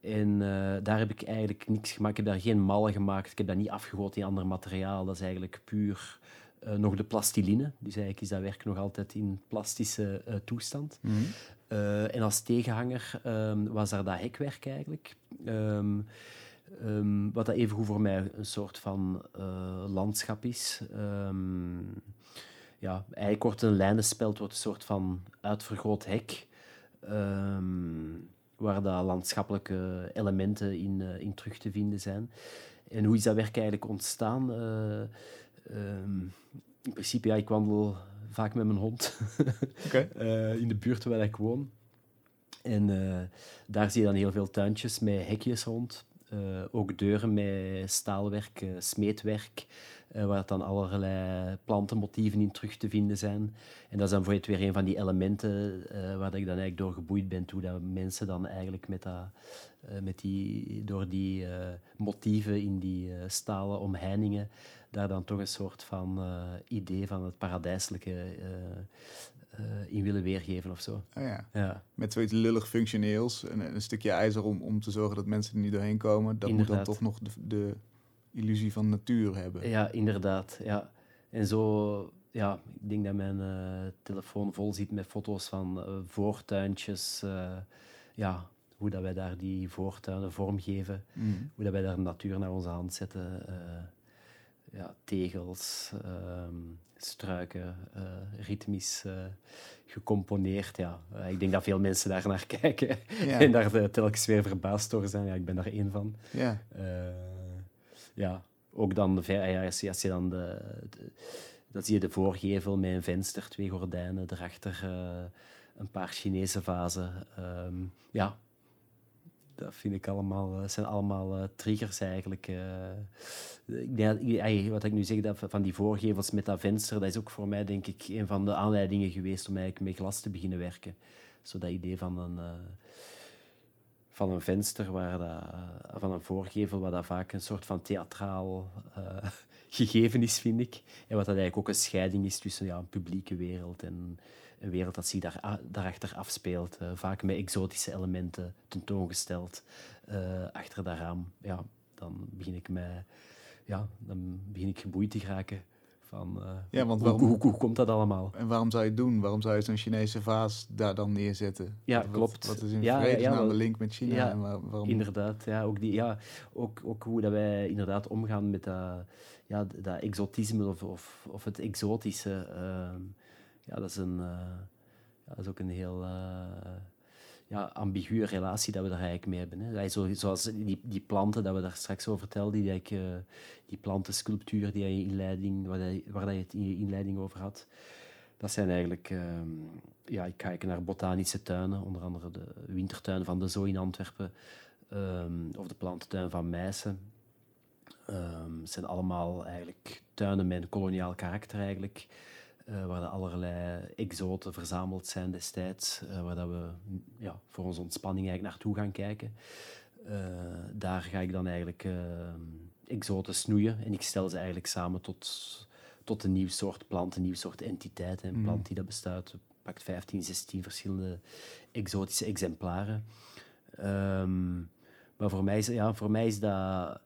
en uh, daar heb ik eigenlijk niks gemaakt. Ik heb daar geen mallen gemaakt. Ik heb dat niet afgegoten in ander materiaal. Dat is eigenlijk puur uh, nog de plastiline. Dus eigenlijk is dat werk nog altijd in plastische uh, toestand. Mm -hmm. en als tegenhanger um, was daar dat hekwerk eigenlijk. Um, Um, wat dat evengoed voor mij een soort van uh, landschap is. Um, ja, eigenlijk wordt een lijnenspeld wordt een soort van uitvergroot hek. Um, waar dat landschappelijke elementen in, uh, in terug te vinden zijn. En hoe is dat werk eigenlijk ontstaan? Uh, in principe, ja, ik wandel vaak met mijn hond [laughs] okay. in de buurt waar ik woon. En daar zie je dan heel veel tuintjes met hekjes rond. Uh, ook deuren met staalwerk, uh, smeetwerk, uh, waar dan allerlei plantenmotieven in terug te vinden zijn. En dat is dan voor het weer een van die elementen waar ik dan eigenlijk door geboeid ben, hoe dat mensen dan eigenlijk met, dat, met die, door die motieven in die stalen omheiningen, daar dan toch een soort van idee van het paradijselijke in willen weergeven of zo. Oh ja. ja. Met zoiets lullig functioneels en een stukje ijzer om, om te zorgen dat mensen er niet doorheen komen. Dat moet dan toch nog de, de, illusie van natuur hebben. Ja, inderdaad. Ja. En zo, ja, ik denk dat mijn uh, telefoon vol zit met foto's van uh, voortuintjes. ja, hoe dat wij daar die voortuinen vormgeven. Mm. Hoe dat wij daar de natuur naar onze hand zetten. Ja, tegels, um, struiken, uh, ritmisch uh, gecomponeerd. Ja. Uh, ik denk dat veel mensen daar naar [laughs] kijken ja. en daar telkens weer verbaasd door zijn. Ja, ik ben daar één van. Ja. ja, ook dan, ja, als, je, als je dan de, de, dan zie je de voorgevel met een venster, twee gordijnen, daarachter een paar Chinese vazen. Um, ja, dat vind ik allemaal, uh, zijn allemaal uh, triggers eigenlijk. Denk, wat ik nu zeg, dat van die voorgevels met dat venster, dat is ook voor mij denk ik een van de aanleidingen geweest om eigenlijk met glas te beginnen werken. Zo dat idee van een, van een venster, waar dat, van een voorgevel, wat dat vaak een soort van theatraal [laughs] gegeven is, vind ik. En wat dat eigenlijk ook een scheiding is tussen ja, een publieke wereld en een wereld dat zich daar, daarachter afspeelt. Uh, vaak met exotische elementen tentoongesteld. Uh, achter dat raam, ja, dan begin ik mij, ja, dan begin ik geboeid te geraken van uh, ja, want hoe, waarom, hoe, hoe, komt dat allemaal? En waarom zou je het doen? Waarom zou je zo'n Chinese vaas daar dan neerzetten? Ja, wat, klopt. Wat is in ja, vredesnaam ja, de link met China? ja, en waar, waarom... Inderdaad, ja, ook, die, ja, ook, ook hoe dat wij inderdaad omgaan met dat, ja, dat exotisme of, of, of het exotische. Uh, ja, dat is, een, ja, dat is ook een heel uh, ja, ambiguë relatie dat we daar eigenlijk mee hebben. Hè. Zo, zoals die, die planten dat we daar straks over vertelden, die, die, die plantensculptuur die je inleiding, waar, je, je het in je inleiding over had. Dat zijn eigenlijk, ehm, ja, ik kijk naar botanische tuinen, onder andere de wintertuin van de Zoo in Antwerpen, um, of de plantentuin van Meissen. Um, het zijn allemaal eigenlijk tuinen met een koloniaal karakter eigenlijk, uh, waar allerlei exoten verzameld zijn destijds, uh, waar dat we ja, voor onze ontspanning eigenlijk naartoe gaan kijken. Uh, daar ga ik dan eigenlijk exoten snoeien en ik stel ze eigenlijk samen tot, tot een nieuw soort plant, een nieuw soort entiteit. Een plant mm. die dat bestaat, pakt 15, 16 verschillende exotische exemplaren. Um, maar voor mij is, ja, voor mij is dat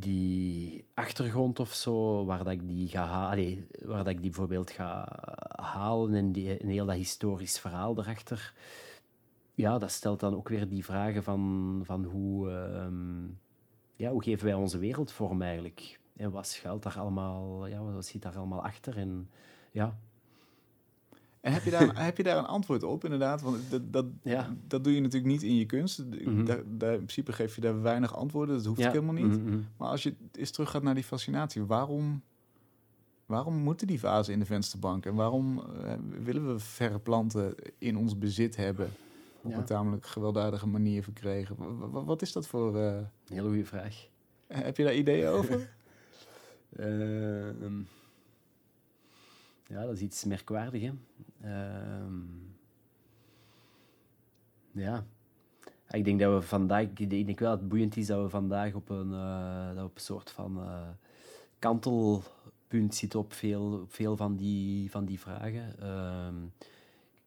die achtergrond of zo, waar dat ik die ga halen, waar dat ik die bijvoorbeeld ga halen en die, een heel dat historisch verhaal erachter, ja, dat stelt dan ook weer die vragen van, van hoe, um, ja, hoe geven wij onze wereld vorm eigenlijk? En wat schuilt daar allemaal, ja, wat zit daar allemaal achter? En ja, en heb je, daar, [laughs] heb je daar een antwoord op, inderdaad? Want dat, dat, ja. dat doe je natuurlijk niet in je kunst. Mhm. daar, daar, in principe geef je daar weinig antwoorden, dat hoeft Ja. helemaal niet. Mhm, mhm. Maar als je eens teruggaat naar die fascinatie, waarom, waarom moeten die vazen in de vensterbank? En waarom eh, willen we verre planten in ons bezit hebben? Op Ja. een tamelijk gewelddadige manier verkregen. Wa- wa- wat is dat voor... Een hele goede vraag. heb je daar ideeën [laughs] over? Ehm, ja, dat is iets merkwaardig, Ehm, ja. Ik denk dat we vandaag... Ik denk wel dat het boeiend is dat we vandaag op een, eh, dat we op een soort van eh, kantelpunt zitten op veel, veel van, die, van die vragen. Ehm,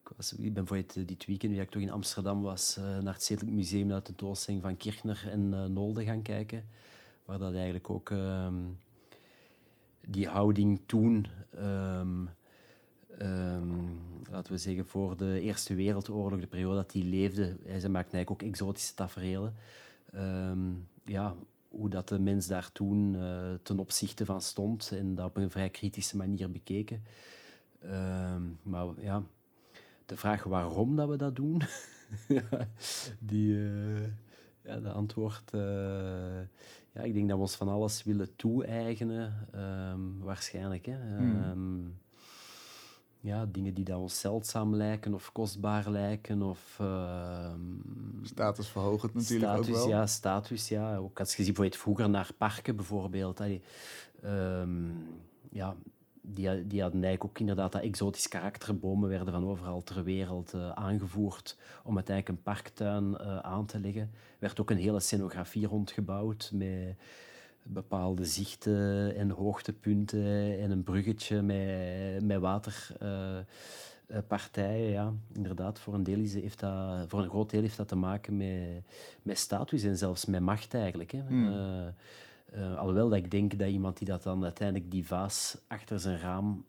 ik, was, ik ben voor het, dit weekend, toen ik toch in Amsterdam was, eh, naar het Stedelijk Museum naar de tentoonstelling van Kirchner en eh, Nolde gaan kijken. Waar dat eigenlijk ook... ehm, die houding toen, ehm, laten we zeggen voor de Eerste Wereldoorlog, de periode dat die leefde, hij ze maakte eigenlijk ook exotische tafereelen. Ehm, ja, hoe dat de mens daar toen eh, ten opzichte van stond en dat op een vrij kritische manier bekeken. Ehm, maar ja, de vraag waarom dat we dat doen, [laughs] ja, die, eh, ja, de antwoord... eh, ja, ik denk dat we ons van alles willen toe-eigenen, ehm, waarschijnlijk. Hè. Hmm. Ja, dingen die dat ons zeldzaam lijken of kostbaar lijken. Of, ehm, Status verhogend natuurlijk status, ook wel. Ja, status, ja. Ook als je ziet bijvoorbeeld vroeger naar parken bijvoorbeeld. allee, ehm, ja, die, die hadden eigenlijk ook inderdaad dat exotisch karakter. Bomen werden van overal ter wereld eh, aangevoerd om uiteindelijk een parktuin eh, aan te leggen. Er werd ook een hele scenografie rondgebouwd met bepaalde zichten en hoogtepunten en een bruggetje met, met waterpartijen. ja, inderdaad, voor een, deel is, heeft dat, voor een groot deel heeft dat te maken met, met status en zelfs met macht eigenlijk. Hè. Eh, eh, alhoewel dat ik denk dat iemand die dat dan uiteindelijk die vaas achter zijn raam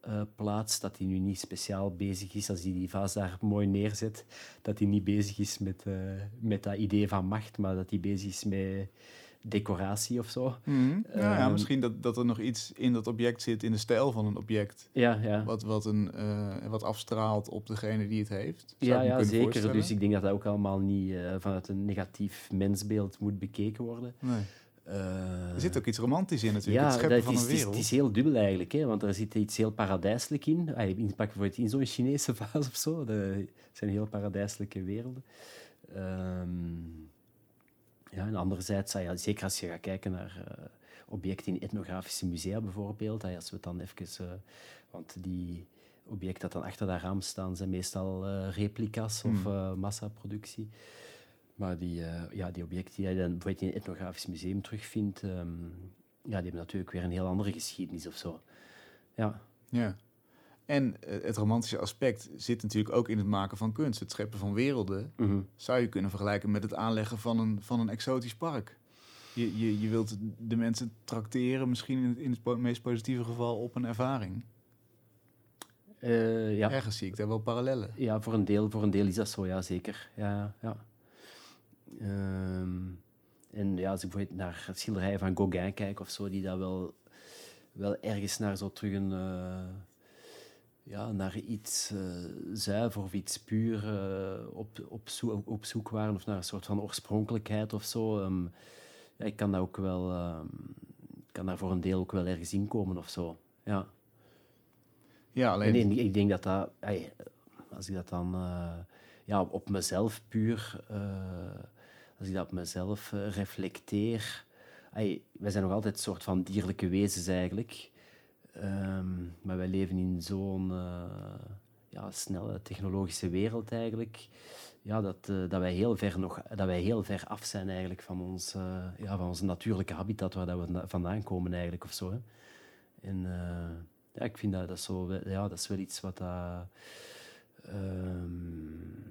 eh, plaatst, dat hij nu niet speciaal bezig is als hij die vaas daar mooi neerzet, dat hij niet bezig is met, met dat idee van macht, maar dat hij bezig is met decoratie of zo. Mhm. Ja, ja, Ehm, misschien dat, dat er nog iets in dat object zit, in de stijl van een object. Ja, ja. Wat, wat, een, eh, wat afstraalt op degene die het heeft. Zou Ja, ja zeker. Dus ik denk dat dat ook allemaal niet eh, vanuit een negatief mensbeeld moet bekeken worden. Nee. Eh, Er zit ook iets romantisch in natuurlijk, het ja, scheppen dat van is, een het is, wereld. het is heel dubbel eigenlijk, hè, want er zit iets heel paradijselijk in. Ah, in pak bijvoorbeeld in zo'n Chinese [laughs] vaas of zo. Dat zijn heel paradijselijke werelden. Ehm, ja, en anderzijds, ah ja, zeker als je gaat kijken naar eh, objecten in etnografische musea bijvoorbeeld, ah, als we het dan even... eh, want die objecten dat dan achter dat raam staan, zijn meestal eh, replica's of Hmm. massaproductie. Maar die, ja, die objecten die je dan bijvoorbeeld in een etnografisch museum terugvindt, ehm, ja, die hebben natuurlijk weer een heel andere geschiedenis of zo. Ja, Ja. En eh, het romantische aspect zit natuurlijk ook in het maken van kunst. Het scheppen van werelden mhm. zou je kunnen vergelijken met het aanleggen van een, van een exotisch park. Je je, je, wilt de mensen trakteren, misschien in het, in het po- meest positieve geval, op een ervaring. Eh, ja. Ergens zie ik daar wel parallellen. Ja, voor een, deel, voor een deel is dat zo, ja, zeker. Ja, ja. Ehm, en ja, als ik bijvoorbeeld naar het schilderij van Gauguin kijk of zo, die dat wel, wel ergens naar zo terug een... eh, ja, naar iets eh, zuiver of iets puur eh, op, op, zoek, op zoek waren, of naar een soort van oorspronkelijkheid of zo. Ehm, ja, ik kan dat ook wel... ehm, kan daar voor een deel ook wel ergens in komen of zo. Ja. Ja, alleen... En, en ik denk dat dat, als ik dat dan eh, ja, op mezelf puur, als ik dat op mezelf reflecteer, wij zijn nog altijd een soort van dierlijke wezens eigenlijk, Ehm, maar wij leven in zo'n eh, ja, snelle technologische wereld eigenlijk, ja, dat, eh, dat, wij heel ver nog, dat wij heel ver af zijn eigenlijk van ons, eh, ja, van onze natuurlijke habitat waar dat we vandaan komen eigenlijk of zo. En ja, ik vind dat, dat, zo, ja, dat is wel iets wat dat, ehm,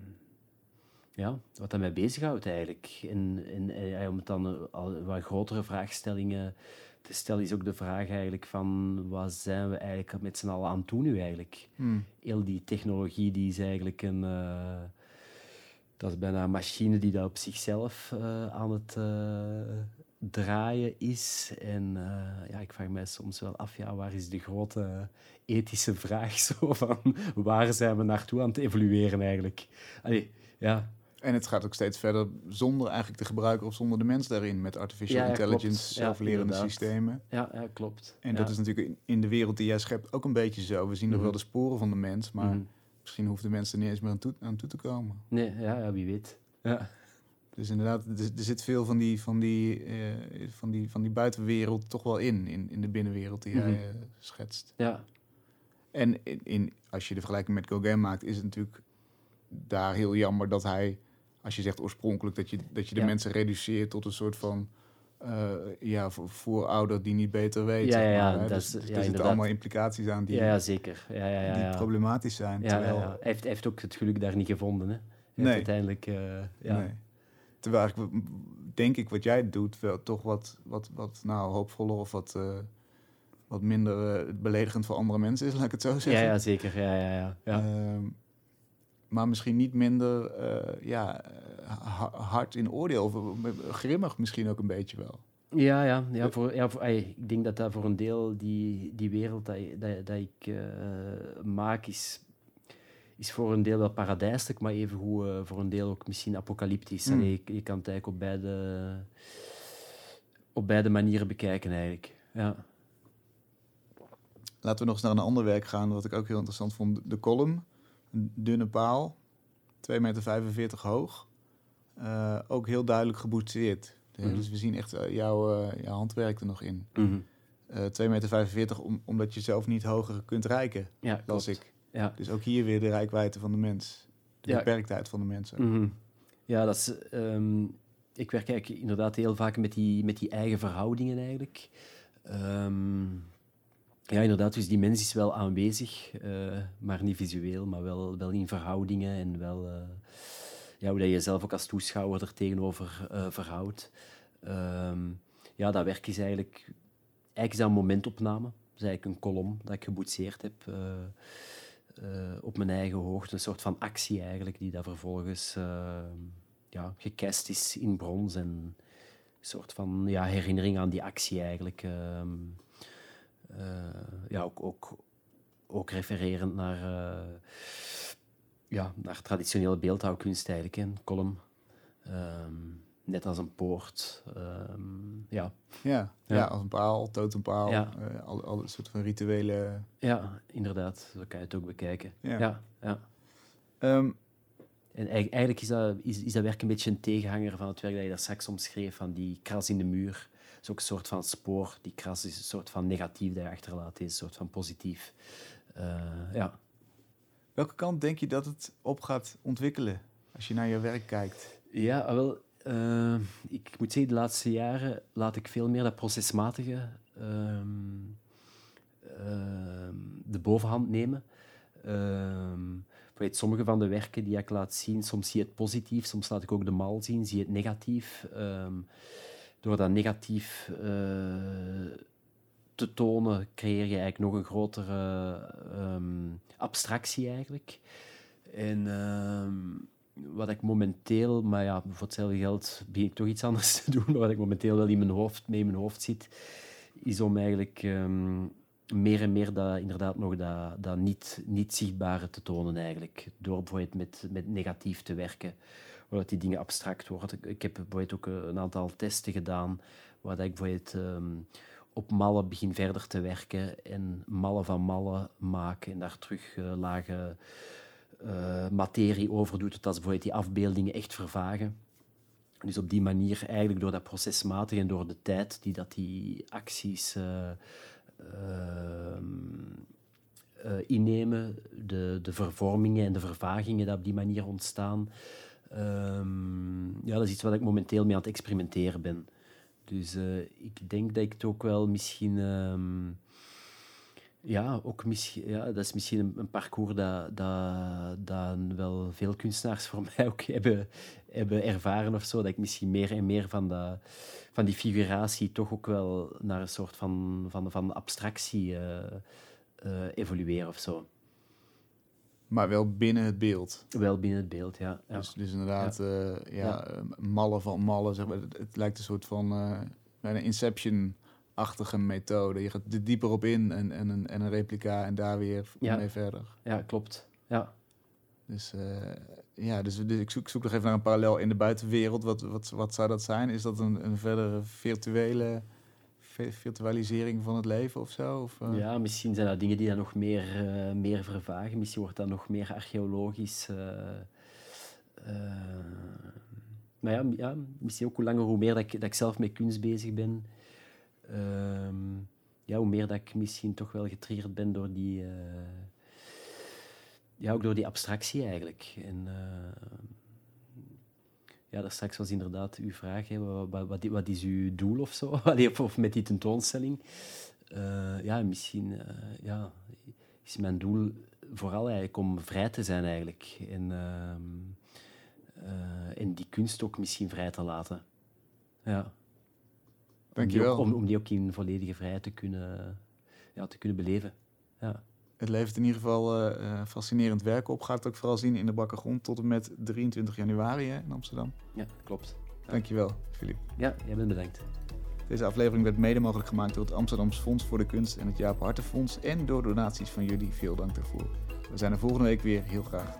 ja, wat dat mij bezighoudt eigenlijk. En, en, om het dan al wat grotere vraagstellingen te stellen, is ook de vraag eigenlijk van wat zijn we eigenlijk met z'n allen aan het doen nu eigenlijk? Hmm. Heel die technologie die is eigenlijk een... eh, dat is bijna een machine die dat op zichzelf eh, aan het eh, draaien is. En ja, ik vraag mij soms wel af, ja, waar is de grote ethische vraag [laughs] zo van waar zijn we naartoe aan het evolueren eigenlijk? Allee, ja, En het gaat ook steeds verder zonder eigenlijk de gebruiker of zonder de mens daarin. Met artificial Ja, ja, klopt. intelligence, Ja, zelflerende inderdaad. systemen. ja, ja klopt. En ja. dat is natuurlijk in- in de wereld die jij schept ook een beetje zo. We zien nog Mhm. wel de sporen van de mens, maar Mhm. misschien hoeft de mens er niet eens meer aan toe, aan toe te komen. Nee, ja, ja, wie weet. Ja. Dus inderdaad, er, er zit veel van die, van, die, eh, van, die, van die buitenwereld toch wel in, in, in de binnenwereld die jij Mhm. eh, schetst. Ja, En in, in, als je de vergelijking met Gauguin maakt, is het natuurlijk daar heel jammer dat hij, als je zegt oorspronkelijk, dat je, dat je de Ja. mensen reduceert tot een soort van eh, ja, vo- voorouder die niet beter weet. Ja, ja, ja, maar, Dus- dus ja, er zitten allemaal implicaties aan die, ja, ja, zeker. Ja, ja, ja, die ja. problematisch zijn. Ja, terwijl, ja, ja. Hij, heeft, hij heeft ook het geluk daar niet gevonden. Hè. Hij Nee. uiteindelijk... eh, ja. Nee. Terwijl ik, denk ik wat jij doet wel toch wat, wat, wat nou, hoopvoller of wat, eh, wat minder beledigend voor andere mensen is, laat ik het zo ja, zeggen. ja, zeker. Ja, ja, ja. Maar misschien niet minder eh, ja, eh, ha- hard in oordeel. Of eh, grimmig misschien ook een beetje wel. Ja, ja, ja, voor, ja voor, ey, ik denk dat dat voor een deel die, die wereld dat, dat, dat ik maak is, is voor een deel wel paradijselijk, maar evengoed uh, voor een deel ook misschien apocalyptisch. Mm. Allee, je, je kan het eigenlijk op beide, op beide manieren bekijken eigenlijk. Ja. Laten we nog eens naar een ander werk gaan, wat ik ook heel interessant vond. De column, een dunne paal, 2,45 meter hoog. Eh, ook heel duidelijk geboetseerd. Mhm. Dus we zien echt eh, jouw, eh, jouw handwerk er nog in. Eh 2,45 meter, om, omdat je zelf niet hoger kunt reiken, Ja, ik. Ja. Dus ook hier weer de rijkwijde van de mens. De Ja. beperktheid van de mensen. Mhm. Ja, dat is, ehm, ik werk eigenlijk inderdaad heel vaak met die, met die eigen verhoudingen eigenlijk. Ehm, ja, inderdaad, dus die mens is wel aanwezig, eh, maar niet visueel, maar wel, wel in verhoudingen en wel eh, ja, hoe dat je jezelf ook als toeschouwer er tegenover eh, verhoudt. Ehm, ja, dat werk is eigenlijk, eigenlijk is dat een momentopname. Dat is eigenlijk een kolom dat ik geboetseerd heb. op mijn eigen hoogte. Een soort van actie eigenlijk, die dat vervolgens ja, gecast is in brons. En een soort van ja, herinnering aan die actie eigenlijk. Eh, ja, ook, ook, ook refererend naar, eh, ja, naar traditionele beeldhouwkunst eigenlijk, een column. Ehm, net als een poort. ehm, ja, Ja, ja. Ja. als een paal, totempaal, Ja. eh, al, al een soort van rituele... ja, inderdaad. Zo kan je het ook bekijken. Ja. ja, ja. Ehm, En eigenlijk, eigenlijk is, dat, is, is dat werk een beetje een tegenhanger van het werk dat je daar straks omschreef, van die kras in de muur. Is ook een soort van spoor. Die kras is een soort van negatief dat je achterlaat, is een soort van positief. Eh, ja. welke kant denk je dat het op gaat ontwikkelen als je naar je werk kijkt? Ja, ah, wel, eh, ik moet zeggen, de laatste jaren laat ik veel meer dat procesmatige ehm, ehm, de bovenhand nemen. Ehm, weet, sommige van de werken die ik laat zien, soms zie je het positief, soms laat ik ook de mal zien, zie je het negatief. Door dat negatief eh, te tonen, creëer je eigenlijk nog een grotere ehm, abstractie eigenlijk. En ehm, wat ik momenteel, maar ja, voor hetzelfde geld begin ik toch iets anders [laughs] te doen, maar wat ik momenteel wel in mijn hoofd, mee in mijn hoofd zit, is om eigenlijk ehm, meer en meer dat, inderdaad nog dat, dat niet, niet zichtbare te tonen eigenlijk. Door bijvoorbeeld met, met negatief te werken, zodat die dingen abstract worden. Ik heb bijvoorbeeld ook een aantal testen gedaan, waar ik bijvoorbeeld um, op mallen begin verder te werken en mallen van mallen maken en daar terug uh, lage uh, materie over doet, dat bijvoorbeeld die afbeeldingen echt vervagen. Dus op die manier, eigenlijk door dat procesmatig en door de tijd die dat die acties uh, innemen, de, de vervormingen en de vervagingen die op die manier ontstaan, um, ja, dat is iets wat ik momenteel mee aan het experimenteren ben. Dus ik denk dat ik het ook wel misschien... Um, ja, ook misschien, ja, dat is misschien een, parcours dat, dat, dat wel veel kunstenaars voor [laughs] mij ook hebben, hebben ervaren of zo. Dat ik misschien meer en meer van, de, van die figuratie toch ook wel naar een soort van, van, van abstractie uh, evolueer of zo. Maar wel binnen het beeld. Wel binnen het beeld, ja. ja. Dus, dus inderdaad, ja. Uh, ja, ja. mallen van mallen. Zeg maar. het, het lijkt een soort van bijna Inception achtige methode. Je gaat er dieper op in en, en, een, en een replica en daar weer mee verder. Ja, klopt. Ja. Dus, uh, ja, dus, dus ik, zoek, ik zoek nog even naar een parallel in de buitenwereld. Wat, wat, wat zou dat zijn? Is dat een, een verdere virtuele virtualisering van het leven of zo? Of, uh... Ja, misschien zijn dat dingen die dan nog meer, uh, meer vervagen. Misschien wordt dat nog meer archeologisch. maar ja, ja, misschien ook hoe langer hoe meer dat ik, dat ik zelf met kunst bezig ben, Um, ja, hoe meer dat ik misschien toch wel getriggerd ben door die, ja, ook door die abstractie eigenlijk. En, ja, daar straks was inderdaad uw vraag, hè, wat, wat, wat, is uw doel of zo, [laughs] of, of met die tentoonstelling. Uh, ja, misschien ja, is mijn doel vooral eigenlijk om vrij te zijn eigenlijk. En, en die kunst ook misschien vrij te laten. Ja. Om die, ook, om, om die, ook, in volledige vrijheid te kunnen, ja, te kunnen beleven. Ja. Het levert in ieder geval uh, fascinerend werk op. Gaat het ook vooral zien in de Bakkergrond tot en met 23 januari hè, in Amsterdam. Ja, klopt. Dankjewel, Filip. Ja, jij bent bedankt. Deze aflevering werd mede mogelijk gemaakt door het Amsterdams Fonds voor de Kunst en het Jaap Hartenfonds en door donaties van jullie. Veel dank daarvoor. We zijn er volgende week weer heel graag